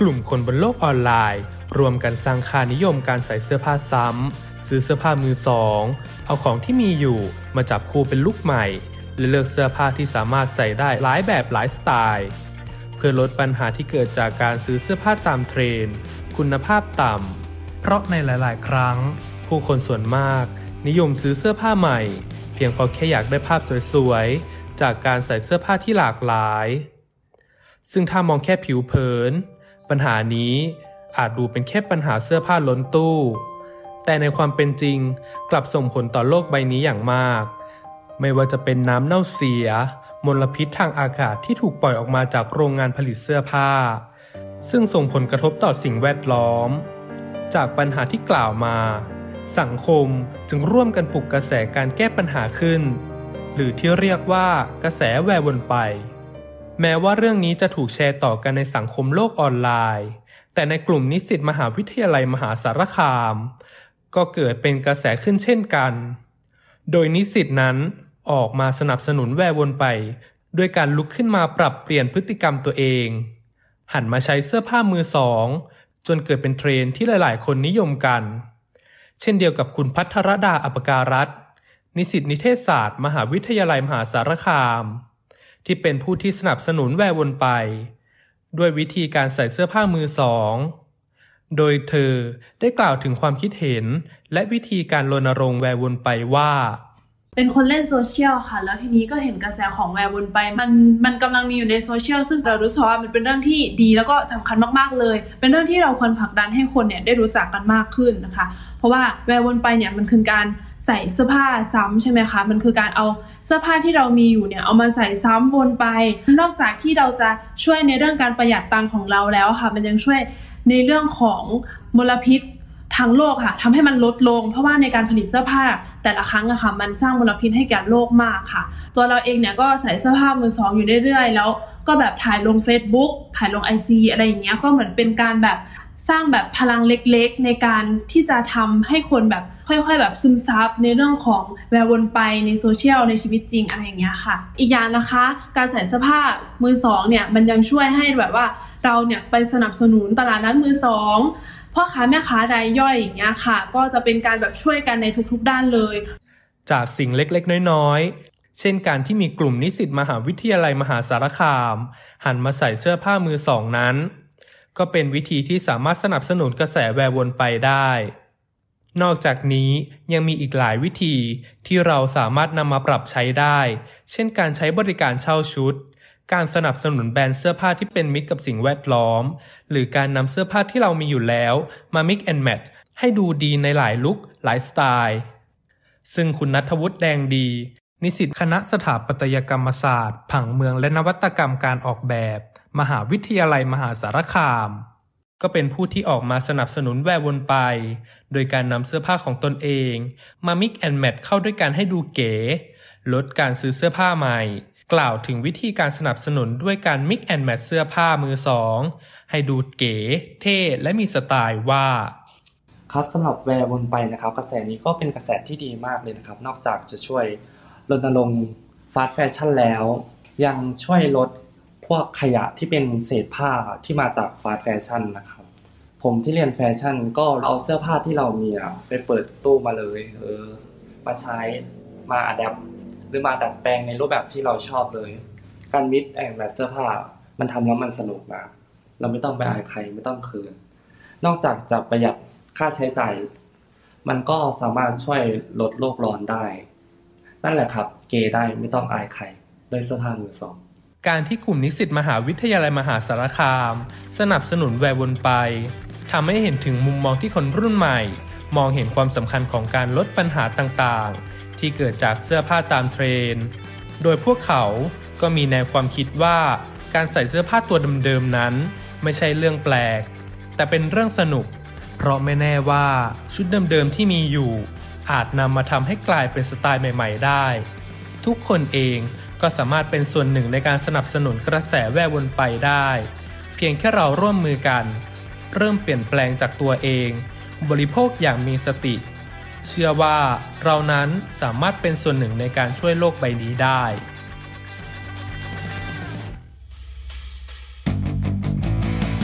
กลุ่มคนบนโลกออนไลน์ รวมกันสร้างค่านิยมการใส่เสื้อผ้าซ้ำซื้อเสื้อผ้ามือสอง เอาของที่มีอยู่มาจับคู่เป็นลุคใหม่ และเลือกเสื้อผ้าที่สามารถใส่ได้หลายแบบหลายสไตล์ เพื่อลดปัญหาที่เกิดจากการซื้อเสื้อผ้าตามเทรนด์คุณภาพต่ำ เพราะในหลาย ๆ ครั้ง ผู้คนส่วนมาก นิยมซื้อเสื้อผ้าใหม่ เพียงเพราะแค่อยากได้ภาพสวย ๆ จากการใส่เสื้อผ้าที่หลากหลาย ซึ่งถ้ามองแค่ผิวเผิน ปัญหานี้อาจดูเป็นแค่ปัญหาเสื้อผ้าล้นตู้ แต่ในความเป็นจริงกลับส่งผลต่อโลกใบนี้อย่างมาก ไม่ว่าจะเป็นน้ำเน่าเสีย มลพิษทางอากาศที่ถูกปล่อยออกมาจากโรงงานผลิตเสื้อผ้า ซึ่งส่งผลกระทบต่อสิ่งแวดล้อม จากปัญหาที่กล่าวมา สังคมจึงร่วมกันปลุกกระแสการแก้ปัญหาขึ้น หรือที่เรียกว่ากระแสแววนไป แม้ว่าเรื่องนี้จะถูกแชร์ต่อกันในสังคมโลกออนไลน์ แต่ในกลุ่มนิสิตมหาวิทยาลัยมหาสารคาม ก็เกิดเป็นกระแสขึ้นเช่นกัน โดยนิสิตนั้นออกมาสนับสนุน wear วนไป ด้วยการลุกขึ้นมาปรับเปลี่ยนพฤติกรรมตัวเอง หันมาใช้เสื้อผ้ามือสอง จนเกิดเป็นเทรนด์ที่หลายๆ คนนิยมกัน เช่นเดียวกับคุณพัทรดาอัปการัตนิสิตนิเทศศาสตร์ มหาวิทยาลัยมหาสารคาม ที่เป็นผู้ที่สนับสนุน wear วนไป ด้วยวิธีการใส่เสื้อผ้ามือสอง โดยเธอได้กล่าวถึงความคิดเห็น และวิธีการรณรงค์ wear วนไปว่าเป็นคนเล่นโซเชียลค่ะ แล้วทีนี้ก็เห็นกระแสของ wear วนไป มันมันกำลังมีอยู่ในโซเชียลซึ่งเรารู้สึกว่ามันเป็นเรื่องที่ดีแล้วก็สำคัญมากๆเลย เป็นเรื่องที่เราควรผลักดันให้คนเนี่ยได้รู้จักกันมากขึ้นนะคะ เพราะว่าแวร์วนไปเนี่ยมันคือการ ใส่เสื้อผ้าซ้ำใช่ไหมคะ มันคือการเอาเสื้อผ้าที่เรามีอยู่เนี่ยเอามาใส่ซ้ำวนไป นอกจากที่เราจะช่วยในเรื่องการประหยัดตังค์ของเราแล้วค่ะ มันยังช่วยในเรื่องของมลพิษทางโลกค่ะทำให้มันลดลง เพราะว่าในการผลิตเสื้อผ้าแต่ละครั้งอะค่ะ มันสร้างมลพิษให้แก่โลกมากค่ะ ตัวเราเองเนี่ยก็ใส่เสื้อผ้ามือสองอยู่เรื่อยๆ แล้วก็แบบถ่ายลง Facebook ถ่ายลง IG อะไรอย่างเงี้ยก็เหมือนเป็นการแบบ สร้างแบบพลังเล็กๆ ในการที่จะทำให้คนแบบค่อย ๆ แบบซึมซับในเรื่องของแวร์วนไปในโซเชียลในชีวิตจริงอะไรอย่างเงี้ยค่ะ อีกอย่างนะคะ การใส่เสื้อผ้ามือสองเนี่ยมันยังช่วยให้แบบว่าเราเนี่ยไปสนับสนุนตลาดนัดมือสองพ่อค้าแม่ค้ารายย่อยอย่างเงี้ยค่ะ ก็จะเป็นการแบบช่วยกันในทุกๆด้านเลย จากสิ่งเล็กๆ น้อยๆเช่นการที่มีกลุ่มนิสิตมหาวิทยาลัยมหาสารคาม หันมาใส่เสื้อผ้ามือสองนั้น ก็เป็นวิธีที่สามารถสนับสนุนกระแสแวร์วนไปได้ นอกจากนี้ยังมีอีกหลายวิธีที่เราสามารถนำมาปรับใช้ได้ เช่นการใช้บริการเช่าชุด การสนับสนุนแบรนด์เสื้อผ้าที่เป็นมิตรกับสิ่งแวดล้อม หรือการนำเสื้อผ้าที่เรามีอยู่แล้วมา mix and match ให้ดูดีในหลายลุคหลายสไตล์ ซึ่งคุณนัทวุฒิแดงดี นิสิตคณะสถาปัตยกรรมศาสตร์ ผังเมืองและนวัตกรรมการออกแบบ มหาวิทยาลัยมหาสารคาม ก็เป็นผู้ที่ออกมาสนับสนุนแวร์วนไป โดยการนำเสื้อผ้าของตนเอง มา mix and match เข้าด้วยการให้ดูเก๋ ลดการซื้อเสื้อผ้าใหม่ กล่าวถึงวิธีการสนับสนุนด้วยการ mix and match เสื้อผ้ามือสอง ให้ดูเก๋ เท่และมีสไตล์ว่าครับสำหรับแวร์วนไปนะครับ กระแสนี้ก็เป็นกระแสที่ดีมากเลยนะครับ นอกจากจะช่วย รณรงค์ fast fashion แล้ว ยังช่วยลดพวกขยะที่เป็นเศษผ้าที่มาจาก fast fashion นะครับ ผมที่เรียนแฟชั่นก็เอาเสื้อผ้าที่เรามีอะไปเปิดตู้มาเลย เออ มาใช้มา adapt หรือมาดัดแปลงในรูปแบบที่เราชอบเลย การมิดแอนแบบเสื้อผ้ามันทำแล้วมันสนุกมากเราไม่ต้องไปอายใครไม่ต้องเขินนอกจากจะประหยัดค่าใช้จ่าย มันก็สามารถช่วยลดโลกร้อนได้ นั่นแหละครับ เกย์ได้ไม่ต้องอายใครด้วยเสื้อผ้ามือสองการที่กลุ่มนิสิตมหาวิทยาลัยมหาสารคาม สนับสนุนแวร์วนไปทำให้เห็นถึงมุมมองที่คนรุ่นใหม่ มองเห็นความสำคัญของการลดปัญหาต่างๆ ที่เกิดจากเสื้อผ้าตามเทรนด์โดยพวกเขาก็มีแนวความคิดว่าการใส่เสื้อผ้าตัวเดิมๆนั้น ไม่ใช่เรื่องแปลก แต่เป็นเรื่องสนุก เพราะไม่แน่ว่าชุดเดิมๆที่มีอยู่ อาจนำมาทำให้กลายเป็นสไตล์ใหม่ ๆ ได้ ทุกคนเองก็สามารถเป็นส่วนหนึ่งในการสนับสนุนกระแสแวววนไปได้ เพียงแค่เราร่วมมือกัน เริ่มเปลี่ยนแปลงจากตัวเอง บริโภคอย่างมีสติ เชื่อว่าเรานั้นสามารถเป็นส่วนหนึ่งในการช่วยโลกใบนี้ได้